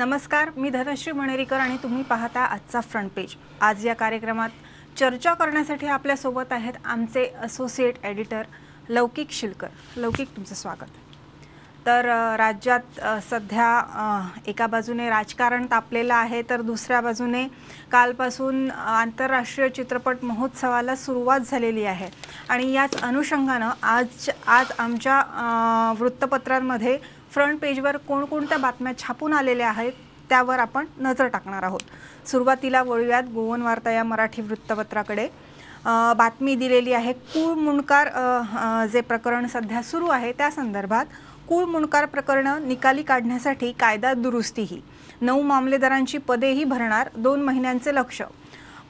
नमस्कार मी धनश्री मणेरीकर आणि तुम्ही पाहता आजचा फ्रंट पेज आज या कार्यक्रमात चर्चा करण्यासाठी आपल्यासोबत आहेत आमचे असोसिएट एडिटर लौकिक शिलकर. लौकिक तुमचं स्वागत. तर राज्यात सध्या एका बाजूने राजकारण तापलेलं आहे तर दुसऱ्या बाजूने कालपासून आंतरराष्ट्रीय चित्रपट महोत्सवाला सुरुवात झालेली आहे. आणि याच अनुषंगानं आज आज आमच्या वृत्तपत्रांमध्ये फ्रंट पेजवर कोणकोणत्या बातम्या छापून आलेल्या आहेत त्यावर आपण नजर टाकणार आहोत. सुरुवातीला वळूयात गोवन वार्ता या मराठी वृत्तपत्राकडे. बातमी दिलेली आहे कुळ मुंडकार जे प्रकरण सध्या सुरू आहे त्या संदर्भात कुळ मुंडकार प्रकरणं निकाली काढण्यासाठी कायदा दुरुस्तीही. नऊ मामलेदारांची पदेही भरणार दोन महिन्यांचे लक्ष.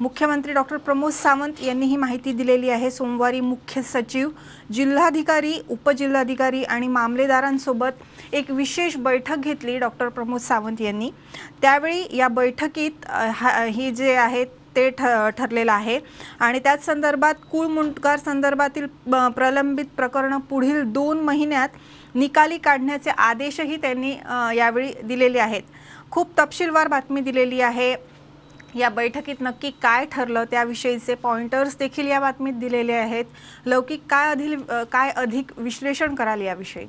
मुख्यमंत्री डॉक्टर प्रमोद सावंत यांनी ही माहिती दिलेली आहे. सोमवारी मुख्य सचिव जिल्हाधिकारी उपजिल्हाधिकारी आणि मामलेदारांसोबत एक विशेष बैठक घेतली डॉक्टर प्रमोद सावंत यांनी. त्यावेळी या बैठकीत अ, ही जे आहे ते ठ ठरलेलं आहे आणि त्याच संदर्भात कुळमुंटकार संदर्भातील प्रलंबित प्रकरणं पुढील दोन महिन्यात निकाली काढण्याचे आदेशही त्यांनी यावेळी दिलेले आहेत. खूप तपशीलवार बातमी दिलेली आहे. या बैठकीत नक्की काय ठरलं? त्याविषयीचे पॉइंटर्स देखील या बातमीत दिलेले आहेत. लौकिक काय अधिक काय अधिक विश्लेषण कराल याविषयी?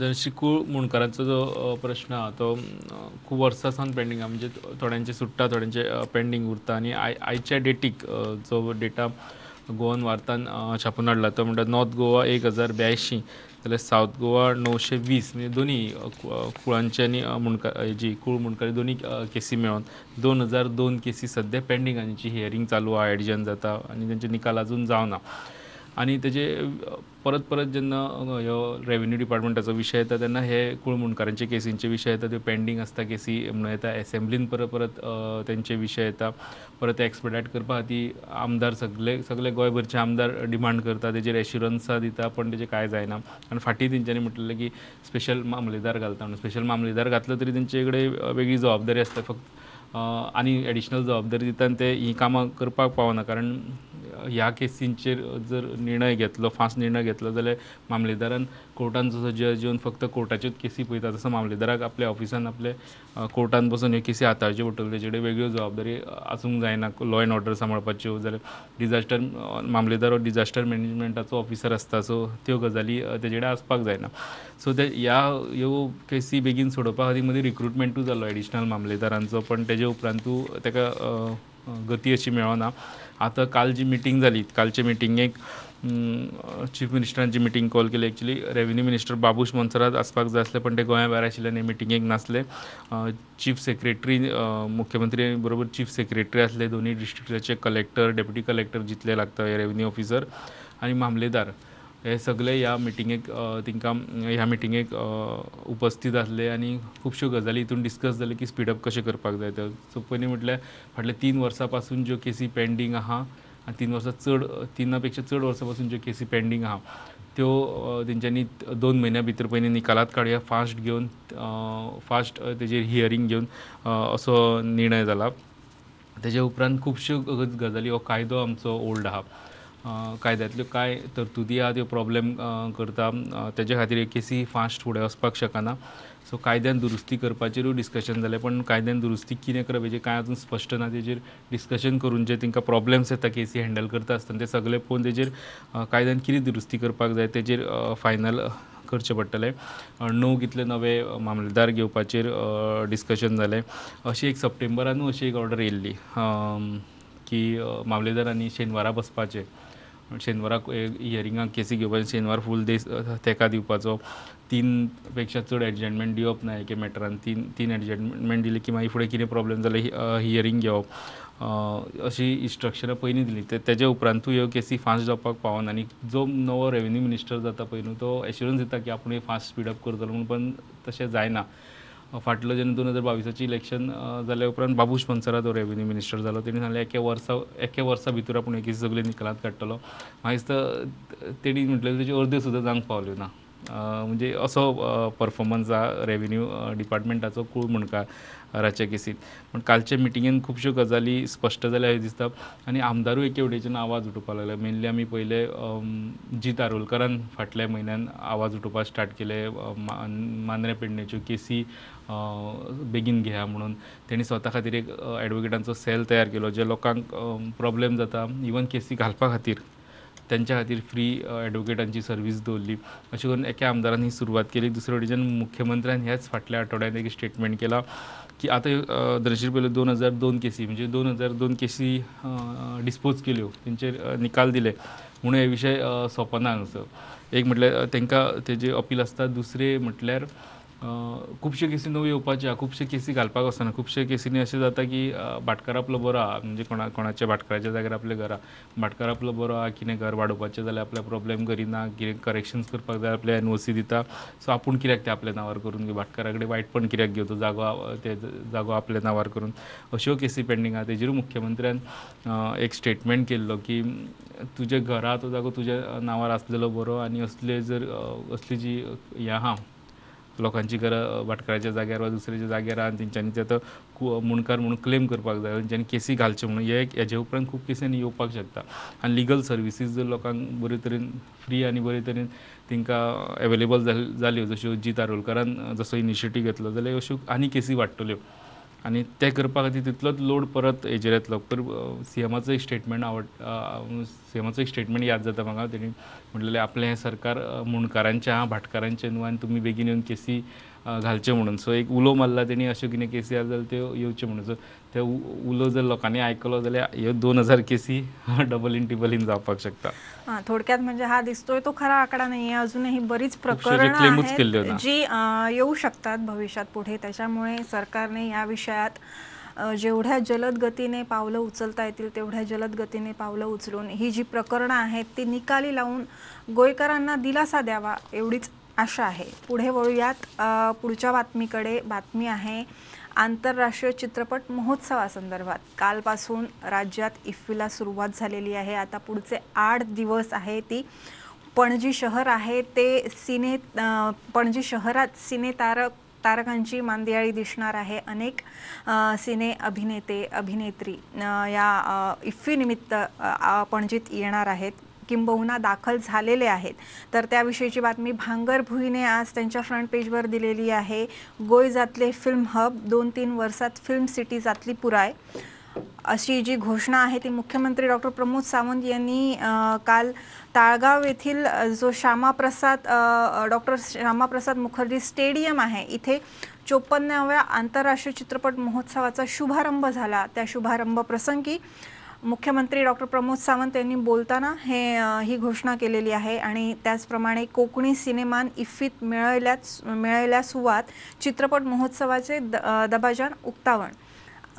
दर्शी कुळ मुणकारांचो जो प्रश्न हा तो अ, खूप वर्सां सावन पेंडींग आहा. म्हणजे थोड्यांचे सुट्टा थोड्यांचे पेंडींग उरता. आनी आय आयच्या डेटीक जो डेटा गोवन वार्तान छापून हाडला तो म्हणटा नॉर्थ गोवा एक हजार ब्यायशीं जाल्यार सावथ गोवा णवशे वीस म्हणजे दोनी कुळांची आनी मुणका मुणकार हेजी कुळ मुणकारी दोन्ही केसी मेळोन दोन हजार दोन केसी सद्या पेंडींग आहा हियरींग चालू आहा एडिजन जाता आनी तेंचे निकाल अजून जावना आनी तेजे परत परत जेन्ना ह्यो रेव्हेन्यू डिपार्टमेंटाचो विशय येता तेन्ना हे कुळ मुणकारांचे केसींचे विशय येता त्यो पेंडींग आसता केसी म्हणून येता एसेंब्लीन परत परत तेंचे विशय येता परत ते करपा खातीर आमदार सगळे सगळे गोंयभरचे आमदार डिमांड करता तेजेर एश्युरन्सां दिता पण तेजें कांय जायना. आनी फाटीं तेंच्यांनी म्हटलेलें की स्पेशल मामलेदार घालता. म्हणून स्पेशल मामलेदार घातलो तरी तेंचे कडेन वेगळी जबाबदारी आसता फक्त आनी एडिशनल जबाबदारी दिता आनी ते ही कामां करपाक पावना. कारण ह्या केसींचेर जर निर्णय घेतलो फास्ट निर्णय घेतलो जाल्यार मामलेदारान कोर्टान जसो जज येवन फक्त कोर्टाच्योच केसी पळयता तसो मामलेदाराक आपल्या ऑफिसान आपले कोर्टान बसून ह्यो केसी हाताळच्यो पडटल्यो तेजे कडेन वेगळ्यो जबाबदारी आसूंक जायना लॉ एंड ऑर्डर सांबाळपाच्यो जाल्यार डिजास्टर मामलेदार हो डिजास्टर मॅनेजमेंटाचो ऑफिसर आसता सो त्यो गजाली तेजे कडेन आसपाक जायना सो ते ह्या ह्यो केसी बेगीन सोडोवपा खातीर मदीं रिक्रुटमेंटूय जालो एडिशनल मामलेदारांचो पण तेजे उपरांतू ताका गती अशी मेळना. आतां काल जी मिटींग जाली कालचे मिटींगेक चीफ मिनिस्टरांची मिटींग कॉल केली actually revenue minister Babush Monserrate आसपाक जाय आसले पण ते गोंया भायर आशिल्ल्यान हे मिटिंगेक नासले. चीफ सेक्रेटरी मुख्यमंत्री बरोबर चीफ सेक्रेटरी आसले दोनी डिस्ट्रिक्टाचे कलेक्टर डेप्युटी कलेक्टर जितले लागता हे रेव्हेन्यू ऑफिसर आनी मामलेदार. हे सगळे ह्या मिटिंगेक अ, तिंकां ह्या मिटिंगेक उपस्थित आसले आनी खुबश्यो गजाली हितून डिस्कस जाले की स्पीडअप कशें करपाक जाय. तर सो पयलीं म्हटल्यार फाटले तीन वर्सां पासून ज्यो केसी पेंडींग आहा तीन वर्सां चड तिना पेक्षा चड वर्सां पासून ज्यो केसी पेंडींग आहा त्यो तेंच्यांनी दोन म्हयन्या भितर पयलीं निकालात काडया फास्ट घेवन फास्ट तेजेर हियरींग घेवन असो निर्णय जाला तेजे उपरांत खुबश्यो गजाली हो कायदो आमचो ओल्ड आहा कायद्यांतल्यो कांय तरतुदी आहा त्यो प्रॉब्लेम करता अ, तेजे खातीर हे केसी फास्ट फुडें वचपाक शकना सो कायद्यान दुरुस्ती करपाचेरूय डिस्कशन जालें पण कायद्यान दुरुस्ती कितें करप हेजेर कांय अजून स्पश्ट ना तेजेर डिस्कशन करून जे तांकां प्रॉब्लेम्स येता केसी हँडल करता आसतना ते सगळे पळोवन तेजेर कायद्यान कितें दुरुस्ती करपाक जाय तेजेर फायनल करचें पडटलें. णव कितले नवे मामलेदार घेवपाचेर डिस्कशन जालें. अशी एक सप्टेंबरानूय अशी एक ऑर्डर येयल्ली की मामलेदारांनी शेनवारा बसपाचें. शेनवाराक इयरिंगाक केसी घेवपाचें शेनवार फूल दीस तेका दिवपाचो. तीन पेक्षा चड एडजस्टमेंट दिवप ना एके मॅटरान तीन तीन एडजस्टमेंट दिले की मागीर फुडें कितें प्रॉब्लेम जाल्यार हियरींग घेवप. अशी इन्स्ट्रक्शनां पयलीं दिली. ते तेजे उपरांतूय ह्यो केसी फास्ट जावपाक पावना आनी जो नवो रेवेन्यू मिनिस्टर जाता पय न्हू तो एश्युरंस दिता की आपूण फास्ट स्पीड अप करतलो म्हणून पण तशें जायना. फाटलो जेन्ना दोन हजार बावीसाचें इलेक्शन जाल्या उपरांत बाबूश पंसरा तो रेव्हेन्यू मिनिस्टर जालो तेणी सांगलें एके वर्सा एके वर्सा भितर आपूण एकीस केसी सगळे निकालांत काडटलो मागीर दिसता तेणी म्हटलें तेज्यो अर्द्यो सुद्दां जावंक पावल्यो ना. म्हणजे असो परफॉर्मन्स हा रेव्हेन्यू डिपार्टमेंटाचो कूळ मुणकाराच्या केसीत पण कालचे मिटिंगेन खुबश्यो गजाली स्पश्ट जाल्या अशें दिसता. आनी आमदारूय एके वटेच्यान आवाज उठोवपाक लागले. मेनली आमी पयले जीत आरोलकरान फाटल्या म्हयन्यान आवाज उठोवपाक स्टार्ट केले. मांद्रे पेडणेच्यो केसी बेगीन घेया म्हणून. तेणी स्वता खातीर एक एडवोकेटांचो सेल तयार केलो जे लोकांक प्रॉब्लेम जाता. इवन केसी घालपा खातीर. त्यांच्या खातीर फ्री एडवोकेटांची सर्वीस दवरली अशें करून एका आमदारान ही सुरवात केली. दुसरे वटेच्यान मुख्यमंत्र्यान ह्याच फाटल्या आठवड्यान एक स्टेटमेंट केला की आतां दर्शीर पयले दोन हजार दोन केसी म्हणजे दोन हजार दोन केसी डिस्पोज केल्यो तेंचेर निकाल दिले. म्हणून हे विशय सोंपना हांगसर एक म्हटल्यार तेंकां तेजे अपील आसता दुसरे म्हटल्यार खुबशे खुबश्यो केसी नव्यो येवपाच्यो आहा खुबशे केसी घालपाक वचना खुबशे केसींनी अशें जाता की भाटकार आपलो बरो आहा म्हणजे कोणा कोणाच्या भाटकाराच्या जाग्यार आपलें घर आहा भाटकार आपलो बरो आहा कितें घर वाडोवपाचें जाल्यार आपल्या प्रॉब्लेम करिना कितें करेक्शन्स करपाक जाय आपल्या एन ओ सी दिता. सो आपूण कित्याक ते आपल्या नांवार करून घेवं भाटकारा कडेन वायटपण कित्याक घेवं तो जागो ते जागो आपल्या नांवार करून. अश्यो केसी पेंडींग आहा तेजेर मुख्यमंत्र्यान एक स्टेटमेंट केल्लो की तुजे घरा तो जागो तुज्या नांवार आसलेलो बरो आनी असले जर असली जी हें आहा लोकांची घरां वाटकाराच्या जाग्यार वा दुसऱ्याच्या जाग्यार आणि आनी तेंच्यांनी ते आतां मुणकार म्हणून क्लेम करपाक जाय. तेंच्यांनी केसी घालचे म्हणून हे एक हेजे उपरांत खूब केसींनी येवपाक शकता. आनी लिगल सर्विसीस जर लोकांक बरे तरेन फ्री आनी बरे तरेन तेंकां एवेलेबल जाल्यो जश्यो जीत आरोलकरान जसो इनिशिएटीव घेतलो जाल्यार अश्यो आनी केसी वाडटल्यो आनी ते करपा खातीर तितलोच लोड परत हेजेर येतलो पर सी एमाचो एक स्टेटमेंट आवड सी एमाचो एक स्टेटमेंट याद जाता म्हाका तेणी म्हटलेलें आपलें हें सरकार अ, मुणकारांचें आहा भाटकारांचें न्हू आनी तुमी बेगीन येवन केसी घालचे म्हणून. सो एक उलो मारला तेणी अश्यो कितें केसी आसा जाल्यार त्यो येवच्यो म्हणून सो ते उलो जर लोकांनी आयकलो जाल्यार ह्यो दोन हजार केसी डबल इन टिबल इन जावपाक शकता. हा थोडक्यात म्हणजे हा दिसतोय तो खरा आकडा नाहीये. अजूनही बरीच प्रकरणं. जी येऊ शकतात भविष्यात पुढे. त्याच्यामुळे सरकारने या विषयात जेवढ्या जलद गतीने पावलं उचलता येतील तेवढ्या जलद गतीने पावलं उचलून ही जी प्रकरणं आहेत ती निकाली लावून गोयकरांना दिलासा द्यावा एवढीच आशा आहे. पुढे वळूयात. पुढच्या बातमीकडे बातमी आहे आंतरराष्ट्रीय चित्रपट महोत्सवासंदर्भात. कालपासून राज्यात इफ्फीला सुरुवात झालेली आहे. आता पुढचे आठ दिवस आहे ती. पणजी शहर आहे ते सिने पणजी शहरात सिनेतारक तारकांची मांदियाळी दिसणार आहे अनेक सिने अभिनेते अभिनेत्री या इफ्फीनिमित्त पणजीत येणार आहेत. किंबहुना दाखल झालेले आहेत. तर त्याविषयीची बातमी भांगर भुईने आज त्यांच्या फ्रंट पेजवर दिलेली आहे. गोय जातले फिल्म हब दोन तीन वर्षात फिल्म सिटी जातली पुराय. अशी जी घोषणा आहे ती मुख्यमंत्री डॉक्टर प्रमोद सावंत यांनी काल ताळगाव येथील जो श्यामाप्रसाद डॉक्टर श्यामाप्रसाद मुखर्जी स्टेडियम आहे इथे चोपन्नाव्या आंतरराष्ट्रीय चित्रपट महोत्सवाचा शुभारंभ झाला. त्या शुभारंभ प्रसंगी मुख्यमंत्री डॉक्टर प्रमोद सावंत यांनी बोलताना हे ही घोषणा केलेली आहे आणि त्याचप्रमाणे कोकणी सिनेमान इफ्फीत मिळवल्यात मिळवल्या सुवात चित्रपट महोत्सवाचे द दबाजान उक्तावण.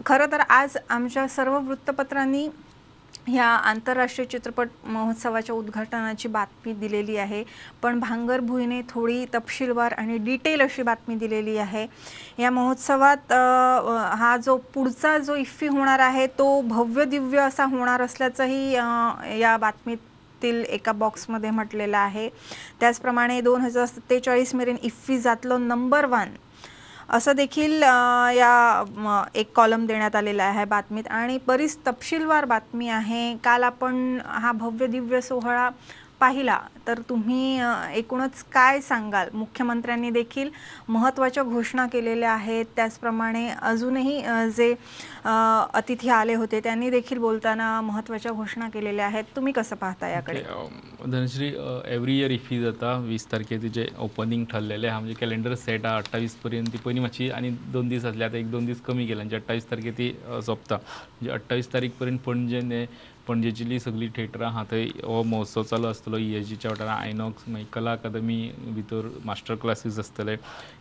खरं तर आज आमच्या सर्व वृत्तपत्रांनी ह्या आंतरराष्ट्रीय चित्रपट महोत्सवाच्या उद्घाटनाची बातमी दिलेली आहे. पण भांगर भुईने थोडी तपशीलवार आणि डिटेल अशी बातमी दिलेली आहे. या महोत्सवात हा जो पुढचा जो इफ्फी होणार आहे तो भव्य दिव्य असा होणार असल्याचंही या बातमीत तील एका बॉक्समध्ये म्हटलेलं आहे. त्याचप्रमाणे दोन हजार सत्तेचाळीस मेरेन इफ्फी जातलो नंबर वन असं देखील या एक कॉलम देण्यात आलेला आहे बातमीत. आणि बरीच तपशीलवार बातमी आहे. काल आपण हा भव्य दिव्य सोहळा पाहिला तर तुम्ही एकूणच काय सांगाल? मुख्यमंत्र्यांनी देखील महत्त्वाच्या घोषणा केलेल्या आहेत. त्याचप्रमाणे अजूनही जे अतिथी आले होते त्यांनी देखील बोलताना महत्त्वाच्या घोषणा केलेल्या आहेत. तुम्ही कसं पाहता याकडे? धनश्री एवरी इयर इफी जाता वीस तारखे तिचे ओपनिंग ठरलेले हा म्हणजे कॅलेंडर सेट हा अठ्ठावीस पर्यंत ती पयलीं मातशी आनी दोन दीस आसले आतां एक दोन दीस कमी केला म्हणजे अठ्ठावीस तारखे ती अ, सोंपता म्हणजे अठ्ठावीस तारीख पर्यंत पणजेन हे पणजेची सगळीं थिएटरां आहा थंय हो महोत्सव चालू आसतलो इएजीच्या वाठारांत आयनॉक्स मागीर कला अकादमी भितर मास्टर क्लासीस आसतले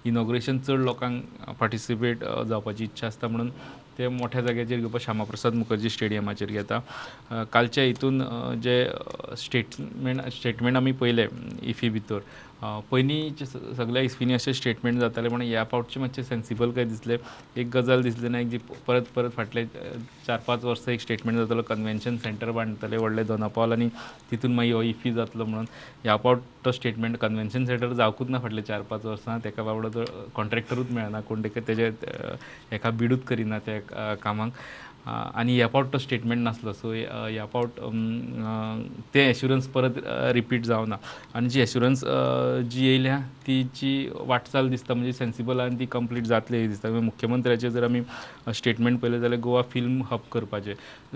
इनॉग्रेशन चड लोकांक पार्टिसिपेट जावपाची इच्छा आसता म्हणून ते मोठ्या जाग्याचेर घेवपा श्यामाप्रसाद मुखर्जी स्टेडियमाचेर घेता. कालच्या हितून जे स्टेटमेंट स्टेटमेंट आमी पयले इफी भितर. पयलींचे सगळ्या सगळे इस्पिनी अशे स्टेटमेंट जाताले पण ह्या फावटचे मातशे सेन्सिबल काय दिसले? एक गजाल दिसली ना एक जी परत परत फाटले चार पांच वर्सां एक स्टेटमेंट जातालो कन्वेन्शन सेंटर बांदतले व्हडले दोनापावल आनी तितून मागीर हो इफी जातलो म्हणून. ह्या फावट तो स्टेटमेंट कन्वेन्शन सेंटर जावंकूच ना फाटले चार पांच वर्सां तेका बाबडो तो कॉन्ट्रॅक्टरूच मेळना कोण तेका तेजे हेका बिडूच करिना त्या कामांक आनी ह्या फावट तो स्टेटमेंट नासलो सो ह्या फावट ते एश्युरन्स परत रिपीट जावना आनी जी एश्युरन्स जी येयल्या तिची वाटचाल दिसता म्हणजे सेन्सिबल आनी ती कंप्लीट जातली दिसता. म्हणजे मुख्यमंत्र्याचे जर आमी स्टेटमेंट पळयलें जाल्यार गोवा फिल्म हब करपाचें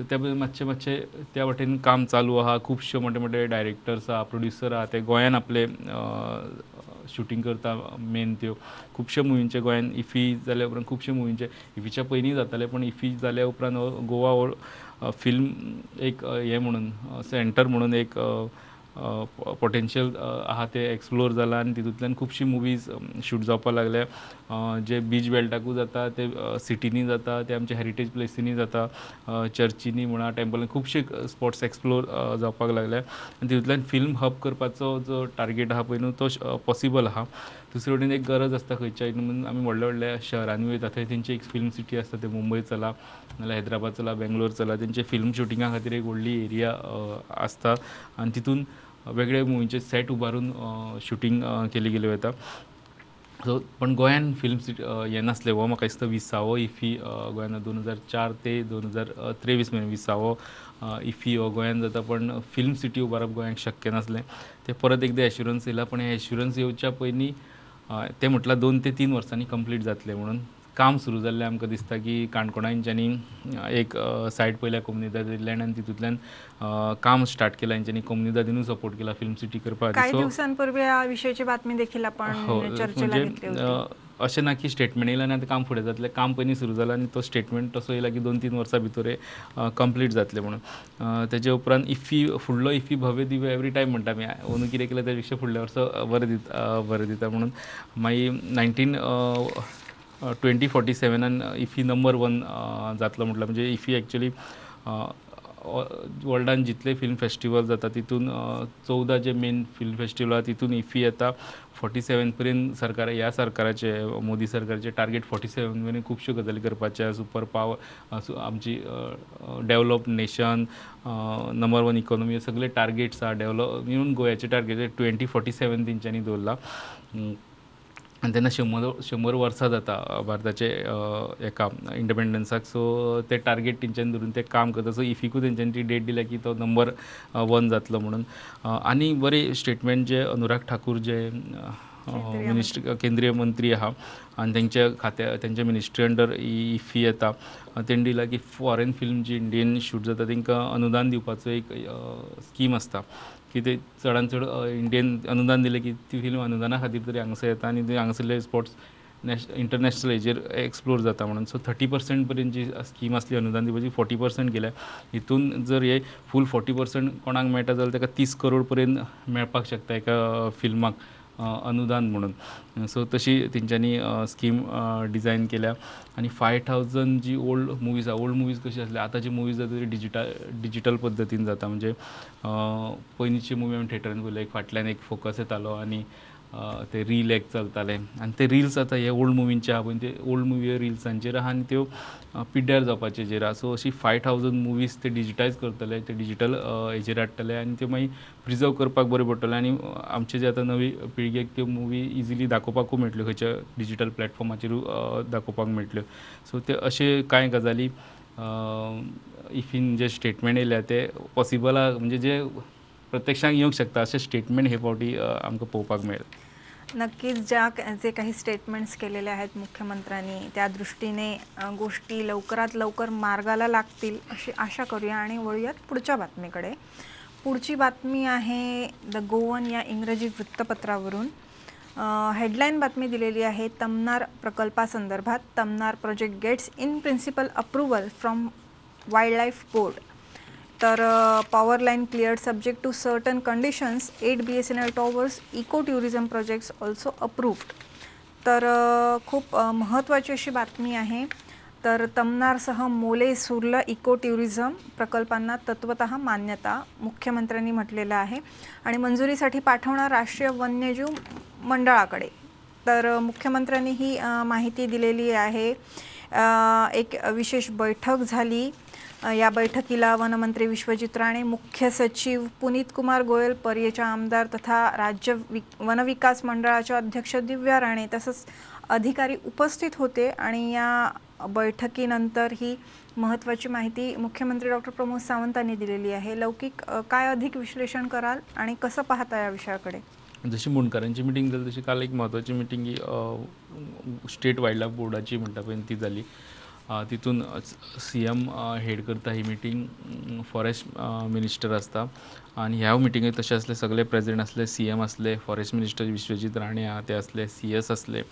त्या बद्दल मातशें मातशें त्या वटेन काम चालू आहा. खुबशे मोठे मोठे डायरेक्टर्स आहा प्रोड्युसर आहा ते गोंयान आपले शुटींग करता मेन त्यो. खुबशे मुवींचे गोंयान इफी जाल्या उपरांत खुबशे मुवींचे इफीच्या पयलीं जाताले पूण इफी जाल्या उपरांत हो गोवा हो फिल्म एक हें म्हणून सेंटर म्हणून एक पोटेन्शियल आहा ते एक्सप्लोर जाला आनी तितूंतल्यान खुबशीं मुवीज शूट जावपाक लागल्या. जे बीच बेल्टाकूय जाता ते सिटीनी जाता ते आमच्या हेरिटेज प्लेसींनी जाता चर्चींनी चर्चीनी म्हणा टेम्पलांनी खुबशे स्पॉट्स एक्सप्लोर जावपाक लागल्या. आनी तितूंतल्यान फिल्म हब करपाचो जो टार्गेट आहा पय न्हू तो पॉसिबल आहा दुसरे वटेन एक गरज आसता खंयच्या म्हणून आमी व्हडल्या व्हडल्या शहरांनी वयता. थंय तेंची एक फिल्म सिटी आसता ते मुंबय चला नाल्यार हैदराबाद चला बेंगलोर चला. तेंचे फिल्म शुटिंगा खातीर एक व्हडली एरिया आसता आनी तितून वेगळे मुवींचे सेट उबारून शुटींग केली गेली वता सो पण गोंयान फिल्म सिटी हें नासलें हो म्हाका दिसता विसावो इफी गोंयान दोन हजार चार ते दोन हजार त्रेवीस मेरेन विसावो इफी हो गोंयान जाता. पण फिल्म सिटी उबारप गोंयांक शक्य नासलें. ते परत एकदा एश्युरन्स येयला पण हे एश्युरन्स येवच्या पयलीं तें ते म्हटल्यार दोन ते तीन वर्सांनी कंप्लीट जातलें म्हणून. काम सुरू जाल्लें आमकां दिसता की काणकोणा हेंच्यांनी अ, एक सायट पयल्या कोमुनिदाद लँड आनी तितूंतल्यान काम स्टार्ट केलां हेंच्यांनी कोमुनिदादीनूय सपोर्ट केला फिल्म सिटी करपा काही दिवसांपूर्वी या विषयीची बातमी देखील आपण हो चर्चेला म्हणजे घेतली होती. अ, अशें ना की स्टेटमेंट येयला आनी आतां काम फुडें जातलें. काम पयलीं सुरू जालां आनी तो स्टेटमेंट तसो येयला की दोन तीन वर्सां भितर कंप्लीट जातलें म्हणून. तेजे उपरांत इफी फुडलो इफी भव्य दिव्य एवरी टायम म्हणटा आमी अंदू कितें केलें त्या पेक्षा फुडल्या वर्सा बरें दिता बरें दिता म्हणून. मागीर नायन्टीन ट्वेंटी फोर्टी सेवनान इफी नंबर वन जातलो म्हटल्यार म्हणजे इफी एक्चुली वर्ल्डान जितले फिल्म फेस्टिवल जाता तितून चवदा जे मेन फिल्म फेस्टिवल आहा तितून इफी येता फोर्टी सेवन पर्यंत सरकार ह्या सरकाराचे मोदी सरकाराचे टार्गेट फोर्टी सेवन मेरेन खुबश्यो गजाली करपाचे सुपर पावर आमची develop nation number one economy सगळे टार्गेट्स आहा डेवलप इवन गोंयाचे टार्गेट ट्वेंटी फोर्टी सेवन तेंच्यांनी दवरला आनी तेन्ना शंबर शंबर वर्सां जाता भारताचे अ, हेका इंडिपेंडन्साक सो ते टार्गेट तेंच्यांनी धरून ते काम करता सो इफिकूय तेंच्यांनी ती डेट दिल्या की तो नंबर वन जातलो म्हणून. आनी बरे स्टेटमेंट जे अनुराग ठाकूर जे मिनिस्टर केंद्रीय मंत्री. आहा आनी तेंच्या खात्या तेंच्या मिनिस्ट्री अंडर इफी येता तेणी दिला की फॉरेन फिल्म जी इंडियन शूट जाता तांकां अनुदान दिवपाचो एक स्कीम आसता की ते चडान चड इंडियन अनुदान दिलें की ती फिल्म अनुदाना खातीर तरी हांगासर येता आनी ते हांगासरले स्पोर्ट्स नॅश इंटरनॅशनल हेजेर एक्सप्लोर जाता म्हणून. सो थर्टी पर्संट पर्यंत जी स्कीम आसली अनुदान दिवपाची फोर्टी पर्संट गेल्या. हितून जर हे फूल फोर्टी पर्संट कोणाक मेळटा जाल्यार ताका तीस करोड पर्यंत मेळपाक शकता एका फिल्माक अनुदान म्हणून. सो तशी तेंच्यांनी स्कीम डिझायन केल्या. आनी फाय थावजंड जी ओल्ड मुवीज आहा ओल्ड मुवीज कशी आसली आतांची मुवीज जाता ती डिजिटल डिजिटल पद्दतीन जाता. म्हणजे पयलींची मुवी आमी थिएटरान पळयल्या एक फाटल्यान एक फोकस येतालो आनी ते रील एक चलताले आनी ते रिल्स आतां हे ओल्ड मुवींचे आहा पळय ते ओल्ड मुवी रिल्सांचेर आहा आनी त्यो पिड्ड्यार जावपाचेचेर आहा सो अशी फाय थावजंड मुवीज ते डिजिटायज करतले ते डिजिटल हेजेर हाडटले आनी त्यो मागीर प्रिजर्व करपाक बरें पडटले आनी आमचे जे आतां नवी पिळगेक त्यो मुवी इजिली दाखोवपाकूय मेळटल्यो. खंयच्या डिजिटल प्लॅटफॉर्माचेरूय दाखोवपाक मेळटल्यो. सो ते अशे कांय गजाली इफीन जे स्टेटमेंट येयल्या ते पॉसिबल आहा म्हणजे जे प्रत्यक्षांत येवंक शकता अशें स्टेटमेंट हे फावटी आमकां पळोवपाक मेळ्ळें नक्कीच ज्या जे काही स्टेटमेंट्स केलेले आहेत मुख्यमंत्र्यांनी त्या दृष्टीने गोष्टी लवकरात लवकर मार्गाला लागतील अशी आशा करूया आणि वळूयात पुढच्या बातमीकडे. पुढची बातमी आहे द गोवन या इंग्रजी वृत्तपत्रावरून. हेडलाईन बातमी दिलेली आहे तमनार प्रकल्पासंदर्भात. Tamnar project gets in principle approval from wildlife board तर power line cleared subject to certain conditions at B S N L towers eco tourism projects also approved तर खूप महत्त्वाची अशी बातमी आहे. तर तमनारसह मोले सुर्ला इको टुरिझम प्रकल्पांना तत्वत मान्यता मुख्यमंत्र्यांनी म्हटलेलं आहे. आणि मंजुरीसाठी पाठवणार राष्ट्रीय वन्यजीव मंडळाकडे. तर मुख्यमंत्र्यांनी ही माहिती दिलेली आहे. एक विशेष बैठक झाली. या बैठकीला वनमंत्री विश्वजित राणे मुख्य सचिव पुनीत कुमार गोयल पर्येच्या आमदार तथा राज्य वि वनविकास मंडळाचे अध्यक्ष दिव्या राणे तसंच अधिकारी उपस्थित होते आणि या बैठकीनंतर ही महत्त्वाची माहिती मुख्यमंत्री डॉक्टर प्रमोद सावंतांनी दिलेली आहे. लौकिक काय अधिक विश्लेषण कराल आणि कसं पाहता या विषयाकडे? जशी मुणकारांची मिटींग जाली तशी काल एक महत्त्वाची मिटींग ही स्टेट वायल्ड लायफ बोर्डाची म्हणटा पळय ती जाली तितून सी एम हेड करता ही मिटींग फॉरेस्ट मिनिस्टर आसता आनी ह्या मिटिंगेक तशें आसलें सगळे प्रेजिडेंट आसले सी एम आसले फॉरेस्ट मिनिस्टर विश्वजीत राणे आहा ते आसले सी एस आसले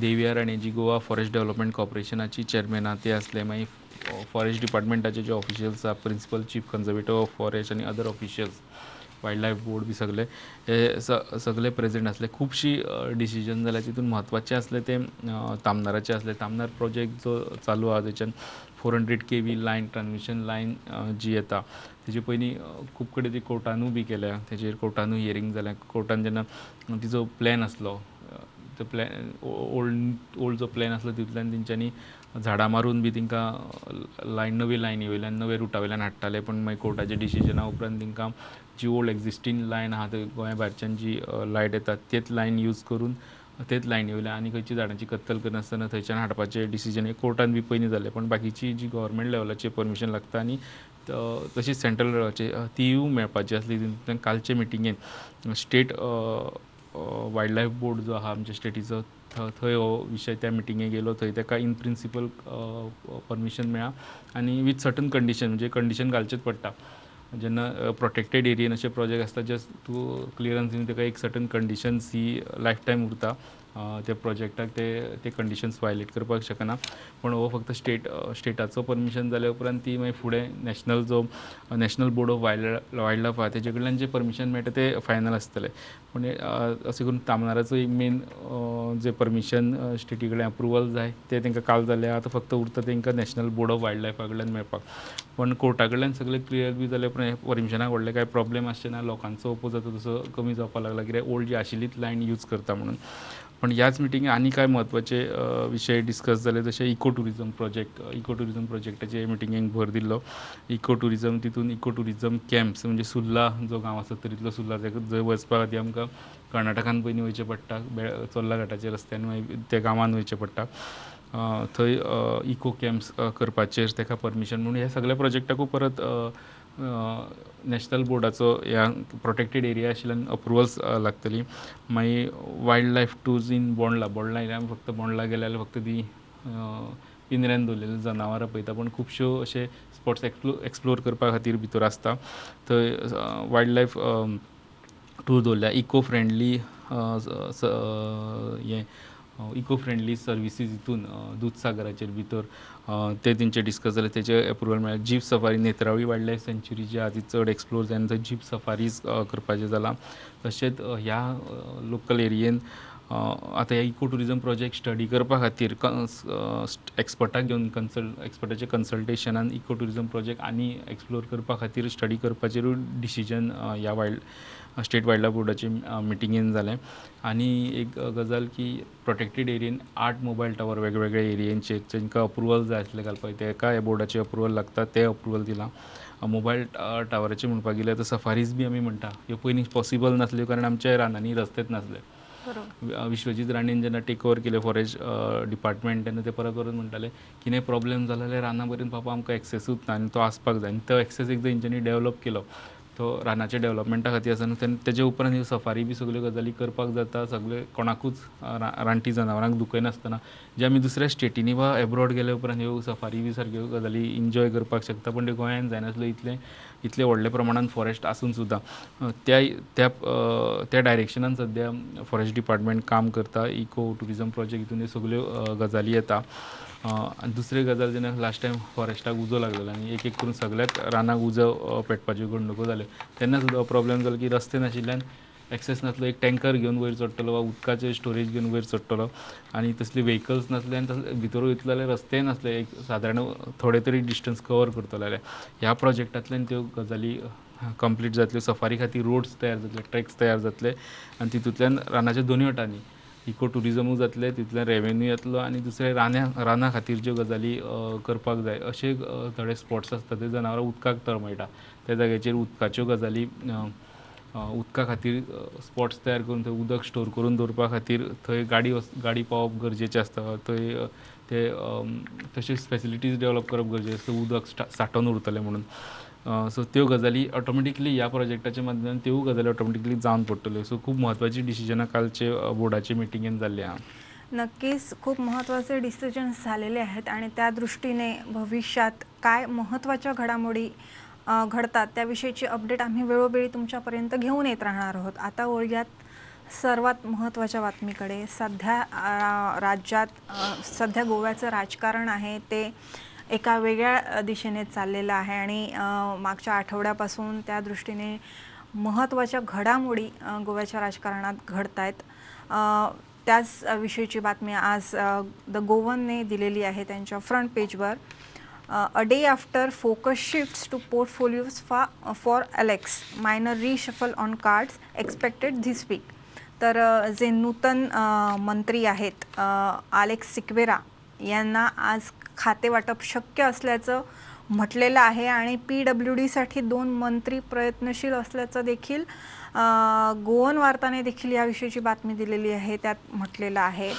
देविया राणे जी गोवा फॉरेस्ट डेव्हलपमेंट कॉर्पोरेशनाची चेअरमॅन आहा ते आसले मागीर फॉरेस्ट डिपार्टमेंटाचे जे ऑफिशियल्स आहा principal chief conservator of forest आनी other officials wild life board बी सगळे हे स सगळे प्रेझेंट आसले खुबशीं डिसिजन जाल्यार तितून म्हत्वाचे आसले ते तामनाराचे आसले तामनार प्रोजेक्ट जो चालू आहा तेच्यान four hundred K V line transmission line जी येता तेजे पयलीं खूब कडेन ती कोर्टानूय बी केल्या. तेजेर कोर्टानूय हियरींग जालें कोर्टान जेन्ना तिजो प्लॅन आसलो तो प्लॅन ओल्ड ओल्ड जो प्लॅन आसलो तितूंतल्यान तेंच्यांनी झाडां मारून बी तेंकां लायन नवी लायनी वयल्यान नवे रुटा वयल्यान हाडटाले. पूण मागीर कोर्टाच्या डिसिजना उपरांत तेंकां जी ओल्ड एग्जिस्टींग लायन आहा थंय गोंया भायरच्यान जी लायट येता तेच लायन यूज करून तेच लायनी वयल्यान आनी खंयची झाडांची कत्तल करनासतना थंयच्यान हाडपाचे डिसिजन हे कोर्टान बी पयलीं जालें पण बाकीची जी गव्हर्मेंट लेवलाची परमिशन लागता आनी तशीच सेंट्रल लेवलाची अ, तीय मेळपाची आसली तितूंतल्यान कालचे मिटिंगेन स्टेट वायल्ड लायफ बोर्ड जो आहा आमच्या स्टेटीचो थ- थंय हो विशय त्या मिटिंगेक येयलो थंय ताका इन प्रिंसिपल परमिशन मेळ्ळा आनी वीथ सर्टन कंडिशन म्हणजे कंडिशन घालचेच पडटा. जेन्ना प्रोटेक्टेड एरियेन अशे प्रोजेक्ट आसता जस्ट तूं क्लियरन्स दिवन ताका एक सर्टन कंडिशन्स ही लायफ टायम उरता. त्या प्रोजेक्टाक ते ते कंडिशन्स वायलेट करपाक शकना पूण हो फक्त स्टेट स्टेटाचो परमिशन जाल्या उपरांत ती मागीर फुडें नॅशनल जो national board of wild wildlife आहा तेजे कडल्यान जे परमिशन मेळटा ते फायनल आसतले पूण अशें करून तामनाराचो एक मेन जे परमिशन स्टेटी कडल्यान अप्रुवल जाय ते तांकां काल जालें आतां फक्त उरता तांकां नॅशनल बोर्ड ऑफ वायल्ड लायफा कडल्यान मेळपाक. पूण कोर्टा कडल्यान सगळें क्लियर बी जालें उपरांत परमिशनाक व्हडलें कांय प्रॉब्लेम आसचे ना लोकांचो ओपोज जाता तसो कमी जावपाक लागला. कित्याक ओल्ड जी आशिल्लीच लायन यूज करता म्हणून. पण ह्याच मिटींगे आनी कांय म्हत्वाचे विशय डिस्कस जाले जशें eco tourism project eco tourism प्रोजेक्टाचे मिटिंगेक भर दिल्लो इको टुरिझम तितून इको टुरिझम कॅम्प्स म्हणजे सुर्ला जो गांव आसा तरीतलो सुर्ला जंय वचपा खातीर आमकां कर्नाटकान पयलीं वयचें पडटा बे चोर्ला घाटाच्या रस्त्यान मागीर त्या गांवान वयचें पडटा थंय इको कॅम्प्स करपाचेर ताका परमिशन म्हणून ह्या सगळ्या प्रोजेक्टाकूय परत नॅशनल बोर्डाचो ह्या प्रोटेक्टेड एरिया आशिल्ल्यान अप्रुवल्स लागतली. मागीर wild life tours in Bondla Bondla येयल्या फक्त बोंडला गेले जाल्यार फक्त ती पिंजऱ्यान दवरलेली जनावरां पळयता पण खुबश्यो अशे स्पॉट्स एक्सप्लो एक्सप्लोर करपा खातीर भितर आसता थंय वायल्ड लायफ टूर दवरल्या इको फ्रेंडली हें इको फ्रेंडली सर्विसीस हितून अ, दूदसागराचेर भितर ते तेंचे डिस्कस जाले तेचे अप्रुवल मेळ्ळें jeep safari Netravali wildlife sanctuary जी आहा ती चड एक्सप्लोर जायना थंय जीप सफारीज करपाचें जालां तशेंच ह्या लोकल एरियेन आतां हे इको टुरिझम प्रोजेक्ट स्टडी करपा खातीर एक्सपर्टाक घेवन कन्सल्ट एक्सपर्टाचे कन्सल्टेशनान इको टुरिझम प्रोजेक्ट आनी एक्सप्लोर करपा खातीर स्टडी करपाचेरूय डिसिजन ह्या वायल्ड स्टेट वायल्ड लायफ बोर्डाचे मिटिंगेन जालें आनी एक गजाल की प्रोटेक्टेड एरियेन आठ मोबायल टावर वेगवेगळ्या एरियेंचेर जेंकां अप्रुवल जाय आसलें घालपाक तेका ह्या बोर्डाचें अप्रुवल लागता तें अप्रुवल दिलां. मोबायल टावराचें म्हणपाक गेल्यार तर सफारीज बी आमी म्हणटा ह्यो पयलीं पॉसिबल नासल्यो कारण आमच्या रानांनी रस्तेच नासले. विश्वजीत राणेन जेन्ना टेक ओवर केले फॉरेस्ट डिपार्टमेंट तेन्ना ते परत परत म्हणटाले कितें प्रॉब्लेम जालो जाल्यार राना पर्यंत पावपाक आमकां एक्सेसूच ना आनी तो आसपाक जाय आनी तो एक्सेस एकदां तेंच्यांनी डेव्हलप केलो. तो रानाचे डेव्हलपमेंटा खातीर आसा न्हू तेन्ना तेजे उपरांत ह्यो सफारी बी सगल्यो गजाली करपाक जाता सगळे कोणाकूच रा- रानटी जनावरांक दुखय नासतना. जे आमी दुसऱ्या स्टेटींनी वा एब्रॉड गेले उपरांत ह्यो सफारी बी सारक्यो गजाली इन्जॉय करपाक शकता पूण ते गोंयांत जायनासल्यो इतलें इतले व्हडले प्रमाणान फॉरेस्ट आसून सुद्दां त्या त्या त्या डायरेक्शनान सद्या फॉरेस्ट डिपार्टमेंट काम करता इको ट्युरिजम प्रोजेक्ट हितून ह्यो सगल्यो गजाली येता. दुसरे गजाल जेन्ना लास्ट टायम फॉरेस्टाक उजो लागलेलो आनी एक एक करून सगळ्याच रानाक उजो पेटपाच्यो घडणुको जाल्यो तेन्ना सुद्दां प्रॉब्लेम जालो की रस्ते नाशिल्ल्यान एक्सेस नासलो एक टँकर घेवन वयर चडटलो वा उदकाचे स्टोरेज घेवन वयर चडटलो आनी तसले व्हेकल्स नासले आनी तसले भितर वयतले जाल्यार रस्तेय नासले एक सादारण थोडे तरी डिस्टन्स कवर करतलो जाल्यार ह्या प्रोजेक्टांतल्यान त्यो गजाली कंप्लीट जातल्यो सफारी खातीर रोड्स तयार जातले ट्रॅक्स तयार जातले. आनी तितूंतल्यान रानाच्या दोनूय वटांनी इको टुरिजमूय जातलें तितूंतल्यान रेवेन्यू येतलो आनी दुसरें रान्या राना खातीर ज्यो गजाली करपाक जाय अशे थोडे स्पॉट्स आसता ते जनावरां उदकाक तळमळटा त्या जाग्याचेर उदकाच्यो गजाली उदका खातीर स्पॉट्स तयार करून थंय उदक स्टोर करून दवरपा खातीर थंय गाडी गाडी पावप गरजेचें आसता थंय ते तशेंच फेसिलिटीज फॅसिलिटीज डेवलप करप गरजेचें आसता उदक साठोवन उरतलें म्हणून. सो त्यो गजाली ऑटोमॅटिकली ह्या प्रोजेक्टाच्या माध्यमांतल्यान त्यो गजाली ऑटोमॅटिकली जावन पडटल्यो सो खूब म्हत्वाची डिसिजनां कालचे बोर्डाचे मिटिंगेन जाल्ली आहा नक्कीच खूप महत्त्वाचे डिसिजन्स झालेले आहेत आणि त्या दृष्टीने भविष्यात काय महत्त्वाच्या घडामोडी घडतात त्याविषयीची अपडेट आम्ही वेळोवेळी तुमच्यापर्यंत घेऊन येत राहणार आहोत. आता वळूयात सर्वात महत्त्वाच्या बातमीकडे. सध्या राज्यात सध्या गोव्याचं राजकारण आहे. ते एका वेगळ्या दिशेने चाललेलं आहे आणि मागच्या आठवड्यापासून त्या दृष्टीने महत्त्वाच्या घडामोडी गोव्याच्या राजकारणात घडत आहेत त्याच विषयीची बातमी आज द गोवनने दिलेली आहे त्यांच्या फ्रंट पेजवर a day after focus shifts to portfolios फा for Alex minor reshuffle on cards expected this week तर जे नूतन मंत्री आहेत आलेक्स सिक्वेरा यांना आज खाते वाटप शक्य असल्याचं म्हटलेलं आहे आणि पी डब्ल्यू डीसाठी दोन मंत्री प्रयत्नशील असल्याचं देखील गोवन वार्ताने देखील याविषयीची बातमी दिलेली आहे त्यात म्हटलेलं आहे.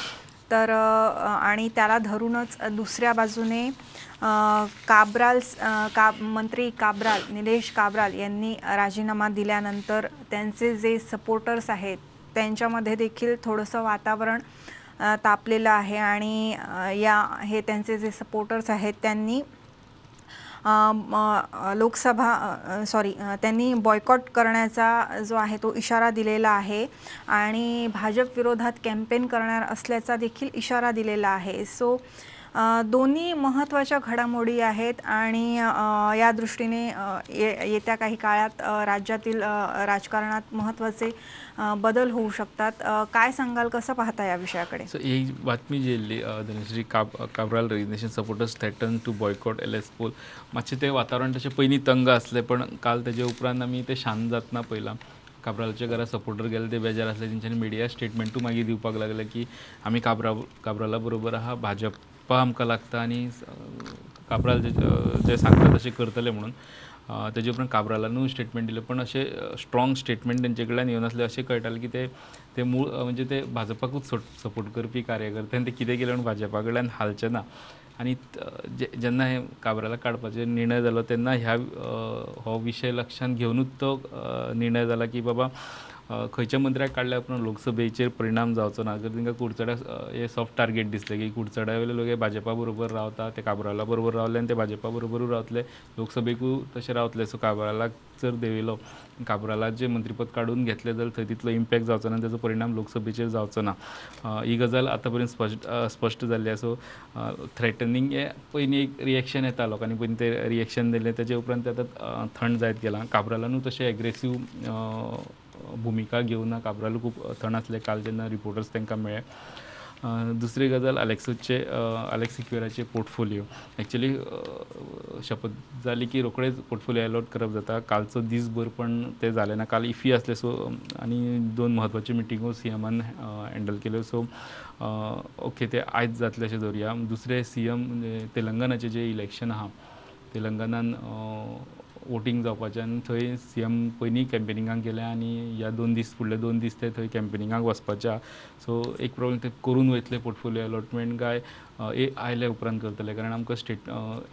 तर आणि त्याला धरूनच दुसऱ्या बाजूने काब्राल अ, का मंत्री काब्राल निलेश काब्राल यांनी राजीनामा दिल्यानंतर त्यांचे जे सपोर्टर्स आहेत त्यांच्यामध्ये देखील थोडंसं वातावरण तापलेलं आहे आणि या हे त्यांचे जे सपोर्टर्स आहेत त्यांनी लोकसभा सॉरी त्यांनी बॉयकॉट करण्याचा जो आहे तो इशारा दिलेला आहे आणि भाजप विरोधात कॅम्पेन करणार असल्याचा देखील इशारा दिलेला आहे. सो दोन्ही महत्त्वाच्या घडामोडी आहेत आणि या दृष्टीने ये येत्या काही काळात राज्यातील राजकारणात महत्त्वाचे बदल होऊ शकतात. काय सांगाल? कसं पाहता या विषयाकडे? सो ही बातमी जी धनश्री काब Cabral resignation supporters threaten to boycott L S poll मातशें तें वातावरण तशें पयलीं तंग आसलें पण काल तेजे उपरांत आमी तें शांत जातना पळयलां काब्रालच्या घरा सपोर्टर गेले ते बेजार असले तेंच्यांनी मिडिया स्टेटमेंटू मागीर दिवपाक लागले की आमी काब्रा काब्राला बरोबर आहा भाजप आमकां लागता आनी काब्राल जे सांगता तशें करतले म्हणून. तेजे उपरांत काब्रालानूय स्टेटमेंट दिलें. पूण अशें स्ट्रॉंग स्टेटमेंट तेंचे कडल्यान येवनासलें अशें कळटालें की ते ते मूळ म्हणजे ते भाजपाकूच सपोर्ट करपी कार्यकर्त्यान ते कितें केलें म्हणून भाजपा कडल्यान हालचें ना. आनी जे जेन्ना हे काब्राला काडपाचो निर्णय जालो तेन्ना ह्या हो विशय लक्षांत घेवनूच तो निर्णय जाला की बाबा खंयच्या मंत्र्याक काडल्या उपरांत लोकसभेचेर परिणाम जावचो ना. जर तांकां कुडचड्या हे सॉफ्ट टार्गेट दिसलें की कुडचड्या वयले लोक हे भाजपा बरोबर रावता ते काब्राला बरोबर रावले आनी ते भाजपा बरोबरूच रावतले. लोकसभेकूय तशें रावतले. सो काब्रालाक जर देंवयलो काब्रालाक जे मंत्रीपद काडून घेतलें जाल्यार थंय तितलो इम्पॅक्ट जावचो ना आनी ताजो परिणाम लोकसभेचेर जावचो ना. ही गजाल आतां पर्यंत स्पश्ट स्पश्ट जाल्ली आसा सो थ्रेटनींग हे पयलीं एक रिएक्शन येता लोकांनी पयलीं ते रिएक्शन दिलें तेजे उपरांत ते आतां थंड जायत गेलां काब्रालानूय तशें एग्रेसीव भुमिका घेवना काब्रालू खूब थंड आसले काल जेन्ना रिपोर्टर्स तांकां मेळ्ळे दुसरी गजाल आलेक्सूचे आलेक्स सिक्वेराचे पोर्टफोलियो एक्चुली शपथ जाली की रोखडेच पोर्टफोलियो अलॉट करप जाता. कालचो दीसभर पण ते जालें ना. काल इफी असले सो आनी दोन म्हत्वाच्यो मिटिंगो सी एमान हँडल केल्यो सो ओके ते आयज जातले अशें धरया दुसरे सी एम म्हणजे तेलंगणाचें जें इलेक्शन आहा तेलंगणान वोटींग जावपाचें आनी थंय सी एम पयलीं कॅम्पेनिंगाक गेले आनी ह्या दोन दीस फुडले दोन दीस ते थंय कॅम्पेनिंगाक वचपाचे आहा सो एक प्रॉब्लम ते करून वयतले पोर्टफोलियो अलॉटमेंट काय ए आयले उपरांत करतले. कारण आमकां स्टेट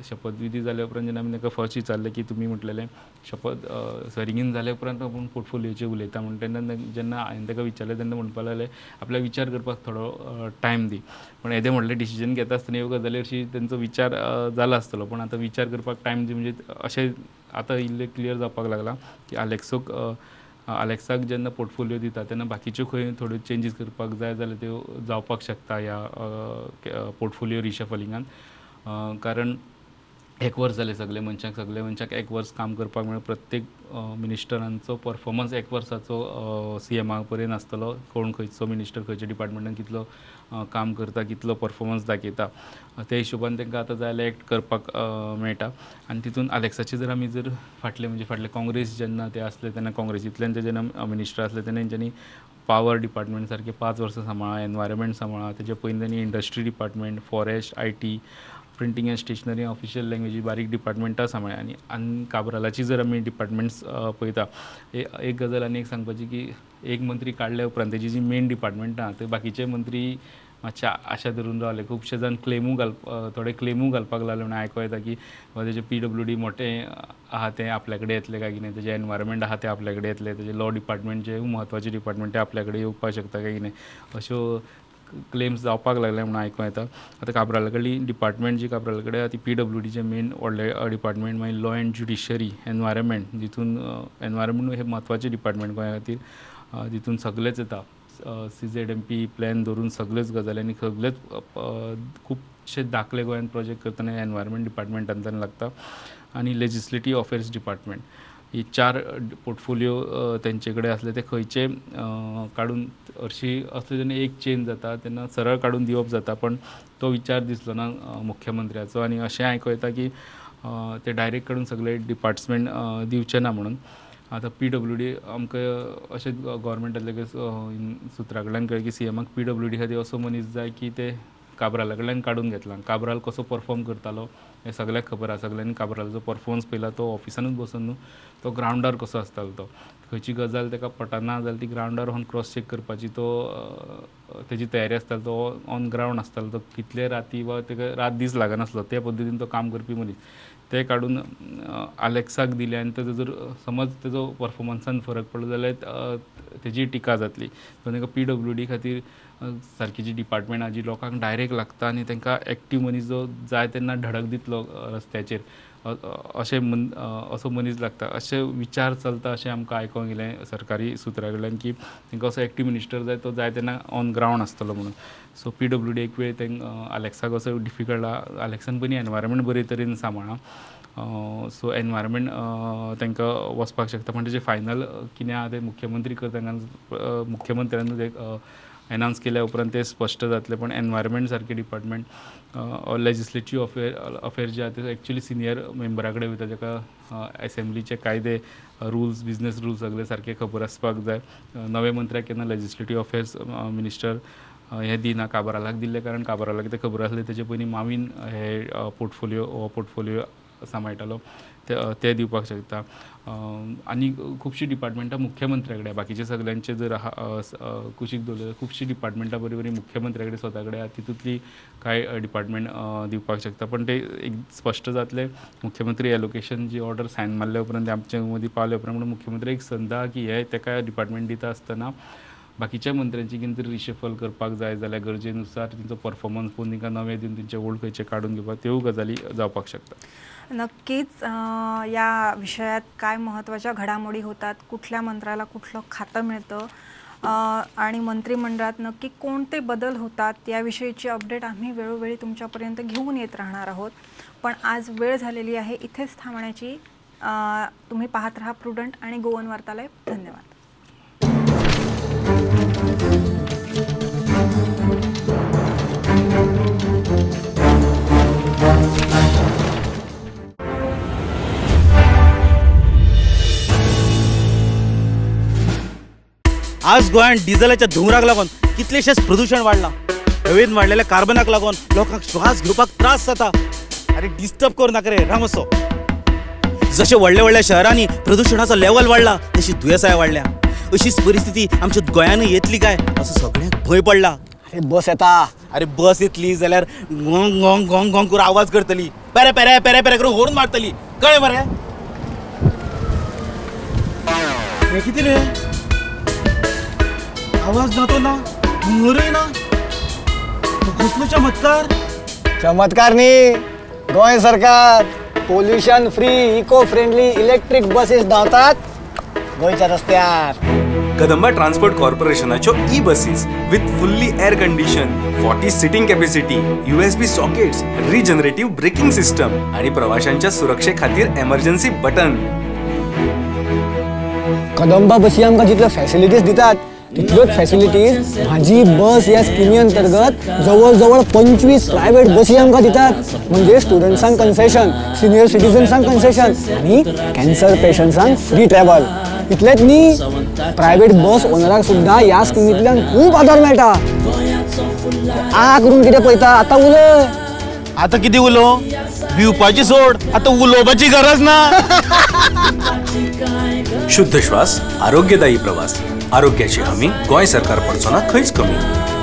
शपथविधी जाले जाल्या उपरांत जेन्ना आमी ताका फर्स्ट विचारलें की तुमी म्हटलेलें शपथ सरिगीन जाले उपरांत आपूण पोर्टफोलियोचेर उलयता म्हण. तेन्ना जेन्ना हांवें ताका विचारलें तेन्ना म्हणपाक लागले आपल्याक विचार करपाक थोडो टायम दी. पण येदें म्हणलें डिसिजन घेता आसतना ह्यो गजाली अशी तेंचो विचार जाला आसतलो पूण आतां विचार करपाक टायम दी म्हणजे अशें आतां इल्लें क्लियर जावपाक लागलां की आलेक्सोक आलेक्साक जेन्ना पोर्टफोलियो दिता तेन्ना बाकीच्यो खंय थोड्यो चेंजीस करपाक जाय जाल्यार त्यो जावपाक शकता ह्या पोर्टफोलियो रिशफलिंगान कारण एक वर्स जालें सगळे मनशाक सगळे मनशाक एक वर्स काम करपाक मेळ्ळें प्रत्येक मिनिस्टरांचो परफॉर्मन्स एक वर्साचो सी एमा पर्यंत आसतलो कोण खंयचो मिनिस्टर खंयच्या डिपार्टमेंटान कितलो काम करता कितलो परफॉर्मन्स दाखयता. त्या हिशोबान तांकां आतां जाय जाल्यार एक्ट करपाक मेळटा. आनी तितून आलेक्साचे जर आमी जर फाटले म्हणजे फाटले काँग्रेस जेन्ना ते आसले तेन्ना काँग्रेसींतल्यान ते जेन्ना मिनिस्टर आसले तेन्ना तेंच्यांनी पावर डिपार्टमेंट सारके पांच वर्सां सांबाळा एनवायरमेंट सांबाळा तेजे पयलीं तांणी industry department forest I T printing and stationery official लँग्वेजी बारीक डिपार्टमेंट आसा म्हळ्यार आनी आनी काबरालाची जर आमी डिपार्टमेंट्स पळयता एक गजाल आनी एक सांगपाची की एक मंत्री काडल्या उपरांत तेजी जी मेन डिपार्टमेंटां थंय बाकीचे मंत्री मातशे आशा धरून रावले खुबशे जाण क्लेमू घालप थोडे क्लेमू घालपाक लागले म्हणून आयको येता की तेजे पी डब्ल्यू डी मोठे आहा ते आपल्या कडेन येतले काय कितें तेजे एनवायरमेंट आहा ते आपल्या कडेन येतले? तेजे लॉ डिपार्टमेंट जे म्हत्वाचे डिपार्टमेंट ते आपल्या कडेन येवपाक शकता काय कितें अश्यो क्लेम्स जावपाक लागले म्हणून आयकूं येता. आतां काब्राला कडली डिपार्टमेंट जी काब्राला कडेन आहा ती पी डब्ल्यू डीचे मेन व्हडले डिपार्टमेंट मागीर लॉ एंड ज्युडिशरी एनवायरमेंट जितून एनवायरमेंट हे म्हत्वाचें डिपार्टमेंट गोंया खातीर जितून सगलेंच येता C Z M P plan धरून सगळेच गजाली आनी सगळेच खुबशे दाखले गोंयान प्रोजेक्ट करतना एनवायरमेंट डिपार्टमेंटांतल्यान लागता आनी लेजिस्लेटीव अफेर्स डिपार्टमेंट ही चार पोर्टफोलिओ तेंचे कडेन आसले ते खंयचे काडून हरशी असले जेन्ना एक चेंज जाता तेन्ना सरळ काडून दिवप जाता पण तो विचार दिसलो ना मुख्यमंत्र्याचो. आनी अशें आयकयता येता की ते डायरेक्ट काडून सगळे डिपार्टमेंट दिवचे ना म्हणून. आतां पी डब्ल्यू डी आमकां अशें गव्हर्मेंटांतले सुत्रा कडल्यान कळ्ळें की सी एमाक पी डब्ल्यू डी खातीर असो मनीस जाय की ते काबराला कडल्यान काडून घेतला. काबराल कसो परफॉर्म करतालो? हें सगळ्याक खबर आसा सगळ्यांनी काब्रालाचो परफॉर्मन्स पयला तो ऑफिसानूच बसून न्हू तो ग्रावंडार कसो आसतालो तो. खंयची गजाल ताका पटना जाल्यार ती ग्रावंडार व्हरून क्रॉस चॅक करपाची तो तेजी तयारी आसताली तो ऑन ग्रावंड आसतालो तो कितले राती वा ताका रात दीस लागनासलो त्या पद्दतीन तो काम करपी मनीस ते काडून आलेक्साक दिले आनी तेजो जर समज तेजो परफॉर्मन्सान फरक पडलो जाल्यार तेजी टिका जातली. सो तांकां पी डब्ल्यू डी खातीर सारकी जी डिपार्टमेंट आहा जी लोकांक डायरेक्ट लागता आनी तांकां एक्टीव मनीस जो जाय तेन्ना धडक दितलो अ, रस्त्याचेर. अशें मन असो मनीस लागता अशे विचार चलता अशें आमकां आयकोंक येयलें सरकारी सुत्रा कडल्यान की तांकां असो एक्टीव मिनिस्टर जाय तो जाय तेन्ना ऑन ग्रावंड आसतलो म्हणून. सो पी डब्ल्यू डी एक वेळ तांकां आलेक्साक असो डिफिकल्ट आहा आलेक्सान पयलीं एनवायरमेंट बरे तरेन सांबाळा. सो एनवायरमेंट तांकां वचपाक शकता. पूण तेजें फायनल कितें आहा तें मुख्यमंत्री करता मुख्यमंत्र्यान एक एनावन्स केल्या उपरांत ते स्पश्ट जातले पण एनवायरमेंट सारकें डिपार्टमेंट लेजिस्लेटीव अफेर अफेर जे आसा ते एक्चुली सिनियर मेंबरा कडेन वयता जाका एसेंब्लीचे कायदे रुल्स बिजनेस रुल्स सगळे सारके खबर आसपाक जाय. नवे मंत्र्याक केन्ना लेजिस्लेटीव अफेर्स मिनिस्टर हे दिना काबरालाक दिल्ले कारण काबरालाक कितें खबर आसलें तेजे पयलीं मावीन हे पोर्टफोलिओ हो पोर्टफोलिओ सांबाळटालो ते ते दिवपाक शकता. आनी खुबशीं डिपार्टमेंटां मुख्यमंत्र्या कडेन बाकीचे सगळ्यांचे जर आहा, कुशीक दवरले खुबशीं डिपार्टमेंटां बरी बरी मुख्यमंत्र्या कडेन स्वता कडेन आहा. तितूंतली कांय डिपार्टमेंट दिवपाक शकता. पण ते एक स्पश्ट जातले मुख्यमंत्री एलोकेशन जी ऑर्डर सायन मारल्या उपरांत आमचे मदीं पावले उपरांत म्हणून मुख्यमंत्री एक संद आहा की हे ताका डिपार्टमेंट दिता आसतना बाकीच्या मंत्र्यांची कितें तरी रिशफल करपाक जाय जाल्यार गरजेनुसार तेंचो परफॉर्मन्स पळोवन तांकां नवे दिवन तेंचे ओल्ड खंयचे काडून घेवपाक त्यो गजाली जावपाक शकता नक्कीच या विषयात काय महत्त्वाच्या घडामोडी होतात कुठल्या मंत्र्याला कुठलं खातं मिळतं आणि मंत्रिमंडळात नक्की कोणते बदल होतात याविषयीची अपडेट आम्ही वेळोवेळी तुमच्यापर्यंत घेऊन येत राहणार आहोत. पण आज वेळ झालेली आहे इथेच थांबण्याची. तुम्ही पाहत राहा प्रुडंट आणि गोवन वार्तालय. धन्यवाद. आज गोंयांत डिझेलाच्या धुंवराक लागून कितलेशेच प्रदूषण वाडलां हवेन वाडलेल्या कार्बनाक लागून लोकांक श्वास घेवपाक त्रास जाता. अरे डिस्टर्ब करू नाका रे राम असो जशे व्हडल्या व्हडल्या शहरांनी प्रदूषणाचो लेवल वाडला तशी दुयेंसाय वाडल्या अशीच परिस्थिती आमच्या गोंयानूय येतली काय? असो सगळ्यांक भंय पडला. अरे बस येता. अरे बस येतली जाल्यार गोंग गोंग गोंग गोंग करून आवाज करतली. पेरे पेरे पेरे पेरे करून होरून मारतली. कळ्ळें मरे हे कितें रे? आवाज ना तो ना हुंगरय ना. कसलो चमत्कार चमत्कार न्ही गोंय सरकार pollution free eco friendly electric buses धांवतात. गोंयच्या रस्त्यार कदंबा ट्रान्सपोर्ट कॉर्पोरेशनाच्यो E buses with fully air condition forty seating capacity U S B sockets regenerative braking system आणि प्रवाशांच्या सुरक्षे खातीर एमर्जन्सी बटन कदंबा बसी आमकां जितल्यो फॅसिलिटीज दितात तितल्योच फॅसिलिटीज माझी बस ह्या स्किमी अंतर्गत जवळ जवळ पंचवीस प्रायव्हेट बसी आमकां दितात. म्हणजे स्टुडंट्सांक कन्सेशन सिनियर सिटीजन्सांक कन्सेशन आणि कॅन्सर पेशंट्सांक फ्री ट्रॅव्हल इतलेंच न्ही प्रायव्हेट बस ओनराक सुद्दां ह्या स्किमींतल्यान खूब आदार मेळटा आ करून कितें पळयता आतां उलय आता किती उलो? भिवपाची सोड. आता उलोवपाची गरज ना. शुद्ध श्वास आरोग्यदायी प्रवास. आरोग्याची हमी गोंय सरकार पडचो ना खंयच कमी.